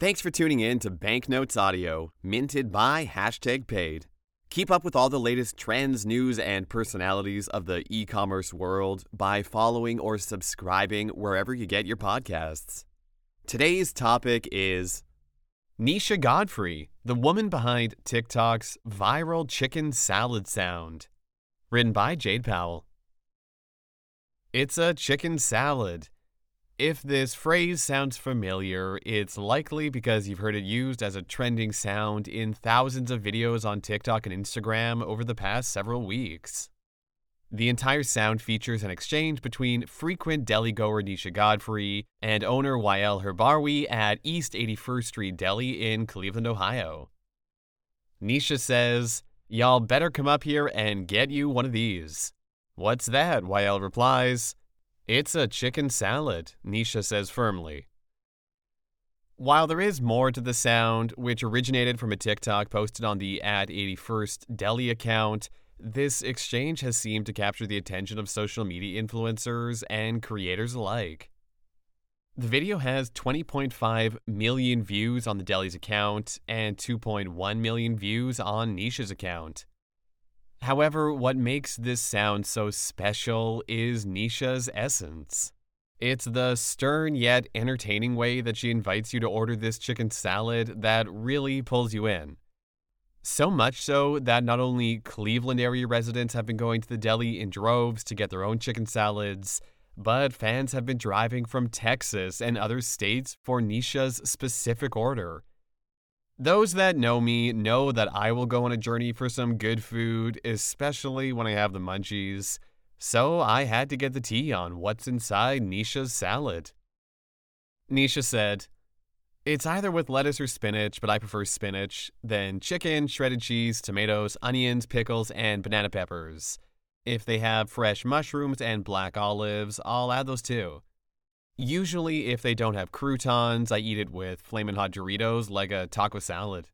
Thanks for tuning in to Banknotes Audio, minted by hashtag paid. Keep up with all the latest trends, news, and personalities of the e commerce world by following or subscribing wherever you get your podcasts. Today's topic is Nisha Godfrey, the woman behind TikTok's viral chicken salad sound. Written by Jade Powell. It's a chicken salad. If this phrase sounds familiar, it's likely because you've heard it used as a trending sound in thousands of videos on TikTok and Instagram over the past several weeks. The entire sound features an exchange between frequent deli goer Nisha Godfrey and owner Wael Herbarwi at East 81st Street Deli in Cleveland, Ohio. Nisha says, Y'all better come up here and get you one of these. What's that? Wael replies, it's a chicken salad, Nisha says firmly. While there is more to the sound, which originated from a TikTok posted on the at 81st Deli account, this exchange has seemed to capture the attention of social media influencers and creators alike. The video has 20.5 million views on the Deli's account and 2.1 million views on Nisha's account. However, what makes this sound so special is Nisha's essence. It's the stern yet entertaining way that she invites you to order this chicken salad that really pulls you in. So much so that not only Cleveland area residents have been going to the deli in droves to get their own chicken salads, but fans have been driving from Texas and other states for Nisha's specific order. Those that know me know that I will go on a journey for some good food, especially when I have the munchies. So I had to get the tea on what's inside Nisha's salad. Nisha said, It's either with lettuce or spinach, but I prefer spinach, then chicken, shredded cheese, tomatoes, onions, pickles, and banana peppers. If they have fresh mushrooms and black olives, I'll add those too. Usually, if they don't have croutons, I eat it with flamin' hot Doritos like a taco salad.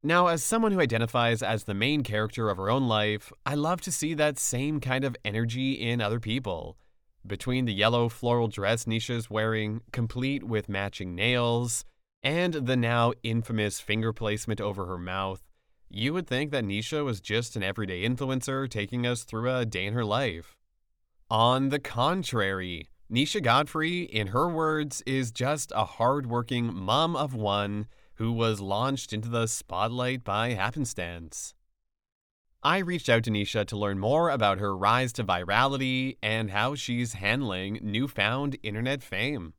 Now, as someone who identifies as the main character of her own life, I love to see that same kind of energy in other people. Between the yellow floral dress Nisha's wearing, complete with matching nails, and the now infamous finger placement over her mouth, you would think that Nisha was just an everyday influencer taking us through a day in her life. On the contrary, Nisha Godfrey, in her words, is just a hardworking mom of one who was launched into the spotlight by happenstance. I reached out to Nisha to learn more about her rise to virality and how she's handling newfound internet fame.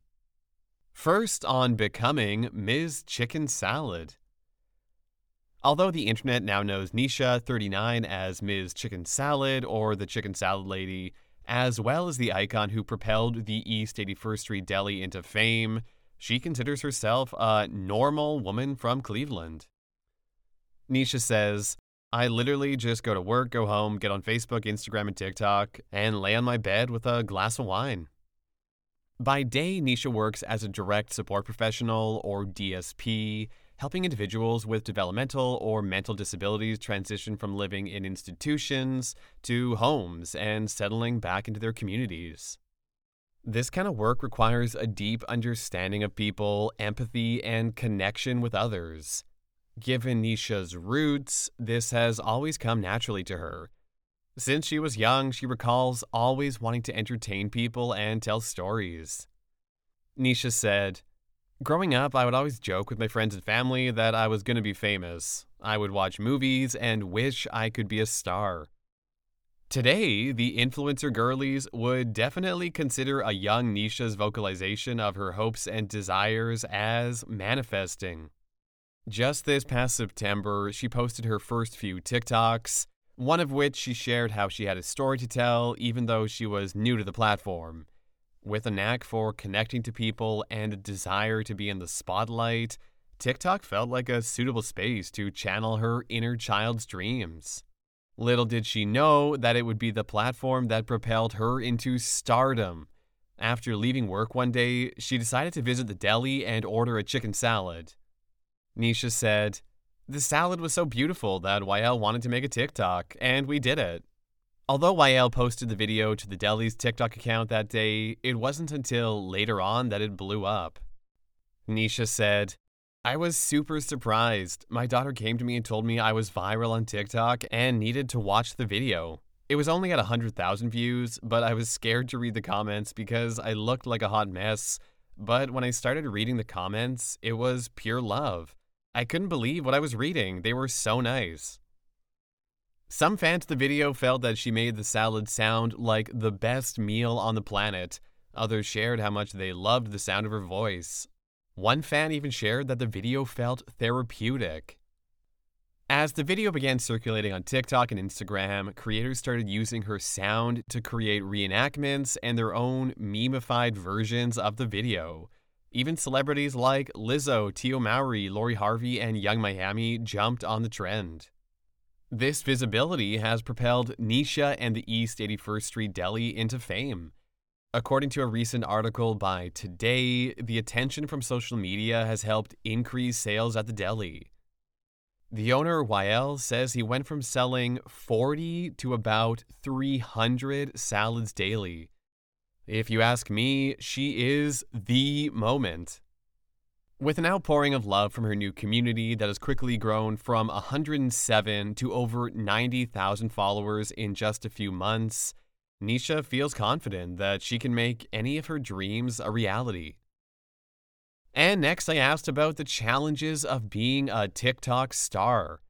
First, on becoming Ms. Chicken Salad. Although the internet now knows Nisha, 39, as Ms. Chicken Salad or the Chicken Salad Lady, as well as the icon who propelled the East 81st Street Deli into fame, she considers herself a normal woman from Cleveland. Nisha says, I literally just go to work, go home, get on Facebook, Instagram, and TikTok, and lay on my bed with a glass of wine. By day, Nisha works as a direct support professional, or DSP, helping individuals with developmental or mental disabilities transition from living in institutions to homes and settling back into their communities. This kind of work requires a deep understanding of people, empathy, and connection with others. Given Nisha's roots, this has always come naturally to her. Since she was young, she recalls always wanting to entertain people and tell stories. Nisha said, Growing up, I would always joke with my friends and family that I was going to be famous. I would watch movies and wish I could be a star. Today, the influencer girlies would definitely consider a young Nisha's vocalization of her hopes and desires as manifesting. Just this past September, she posted her first few TikToks, one of which she shared how she had a story to tell even though she was new to the platform. With a knack for connecting to people and a desire to be in the spotlight, TikTok felt like a suitable space to channel her inner child's dreams. Little did she know that it would be the platform that propelled her into stardom. After leaving work one day, she decided to visit the deli and order a chicken salad. Nisha said, The salad was so beautiful that Wael wanted to make a TikTok, and we did it. Although Wael posted the video to the deli's TikTok account that day, it wasn't until later on that it blew up. Nisha said, I was super surprised. My daughter came to me and told me I was viral on TikTok and needed to watch the video. It was only at 100,000 views, but I was scared to read the comments because I looked like a hot mess. But when I started reading the comments, it was pure love. I couldn't believe what I was reading. They were so nice. Some fans of the video felt that she made the salad sound like the best meal on the planet. Others shared how much they loved the sound of her voice. One fan even shared that the video felt therapeutic. As the video began circulating on TikTok and Instagram, creators started using her sound to create reenactments and their own memeified versions of the video. Even celebrities like Lizzo, Tia Mowry, Lori Harvey, and Young Miami jumped on the trend. This visibility has propelled Nisha and the East 81st Street Deli into fame. According to a recent article by Today, the attention from social media has helped increase sales at the deli. The owner, Wael, says he went from selling 40 to about 300 salads daily. If you ask me, she is the moment. With an outpouring of love from her new community that has quickly grown from 107 to over 90,000 followers in just a few months, Nisha feels confident that she can make any of her dreams a reality. And next, I asked about the challenges of being a TikTok star.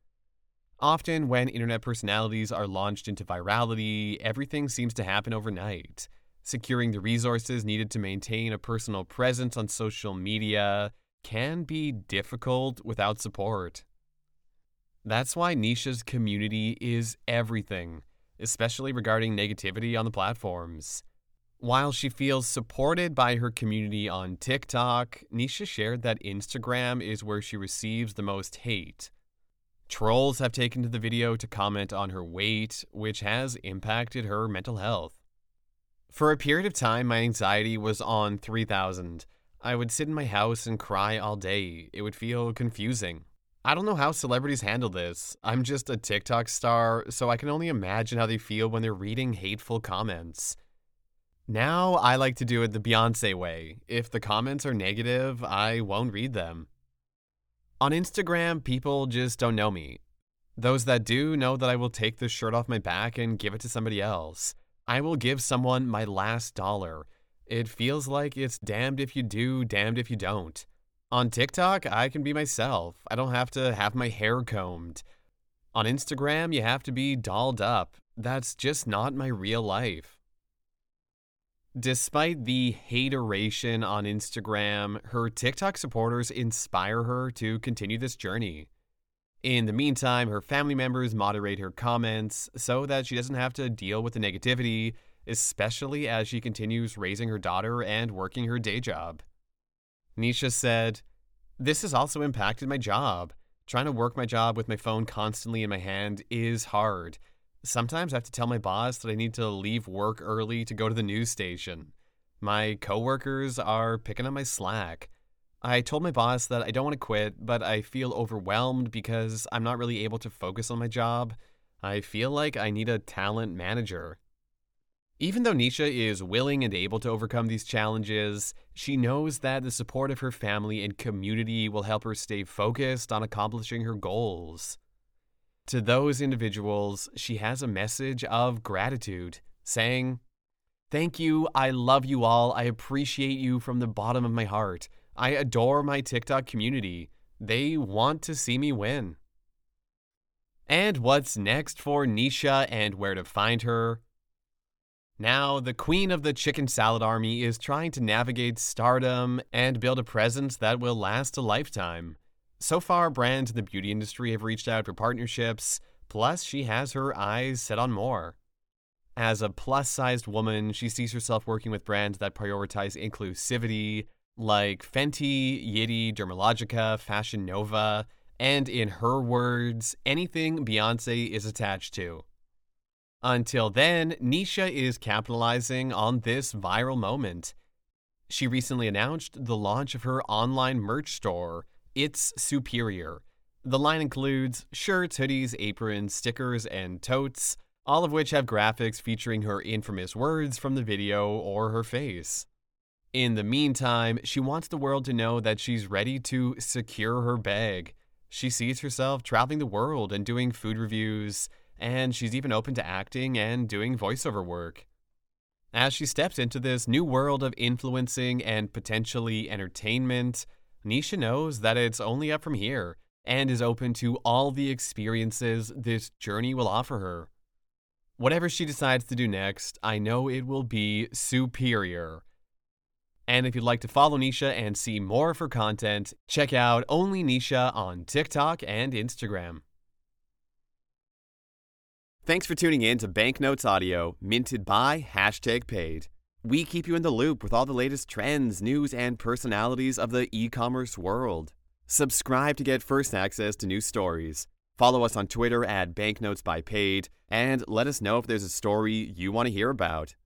Often, when internet personalities are launched into virality, everything seems to happen overnight. Securing the resources needed to maintain a personal presence on social media can be difficult without support. That's why Nisha's community is everything especially regarding negativity on the platforms. While she feels supported by her community on TikTok, Nisha shared that Instagram is where she receives the most hate. Trolls have taken to the video to comment on her weight, which has impacted her mental health. For a period of time, my anxiety was on 3000. I would sit in my house and cry all day. It would feel confusing. I don't know how celebrities handle this. I'm just a TikTok star, so I can only imagine how they feel when they're reading hateful comments. Now I like to do it the Beyonce way. If the comments are negative, I won't read them. On Instagram, people just don't know me. Those that do know that I will take this shirt off my back and give it to somebody else. I will give someone my last dollar. It feels like it's damned if you do, damned if you don't. On TikTok, I can be myself. I don't have to have my hair combed. On Instagram, you have to be dolled up. That's just not my real life. Despite the hateration on Instagram, her TikTok supporters inspire her to continue this journey. In the meantime, her family members moderate her comments so that she doesn't have to deal with the negativity, especially as she continues raising her daughter and working her day job. Nisha said, This has also impacted my job. Trying to work my job with my phone constantly in my hand is hard. Sometimes I have to tell my boss that I need to leave work early to go to the news station. My coworkers are picking up my slack. I told my boss that I don't want to quit, but I feel overwhelmed because I'm not really able to focus on my job. I feel like I need a talent manager. Even though Nisha is willing and able to overcome these challenges, she knows that the support of her family and community will help her stay focused on accomplishing her goals. To those individuals, she has a message of gratitude, saying, Thank you. I love you all. I appreciate you from the bottom of my heart. I adore my TikTok community. They want to see me win. And what's next for Nisha and where to find her? Now, the queen of the chicken salad army is trying to navigate stardom and build a presence that will last a lifetime. So far, brands in the beauty industry have reached out for partnerships, plus, she has her eyes set on more. As a plus sized woman, she sees herself working with brands that prioritize inclusivity, like Fenty, Yitty, Dermalogica, Fashion Nova, and in her words, anything Beyonce is attached to. Until then, Nisha is capitalizing on this viral moment. She recently announced the launch of her online merch store, It's Superior. The line includes shirts, hoodies, aprons, stickers, and totes, all of which have graphics featuring her infamous words from the video or her face. In the meantime, she wants the world to know that she's ready to secure her bag. She sees herself traveling the world and doing food reviews, and she's even open to acting and doing voiceover work. As she steps into this new world of influencing and potentially entertainment, Nisha knows that it's only up from here and is open to all the experiences this journey will offer her. Whatever she decides to do next, I know it will be superior. And if you'd like to follow Nisha and see more of her content, check out Only Nisha on TikTok and Instagram. Thanks for tuning in to Banknotes Audio, minted by hashtag paid. We keep you in the loop with all the latest trends, news, and personalities of the e commerce world. Subscribe to get first access to new stories. Follow us on Twitter at Banknotes by Paid, and let us know if there's a story you want to hear about.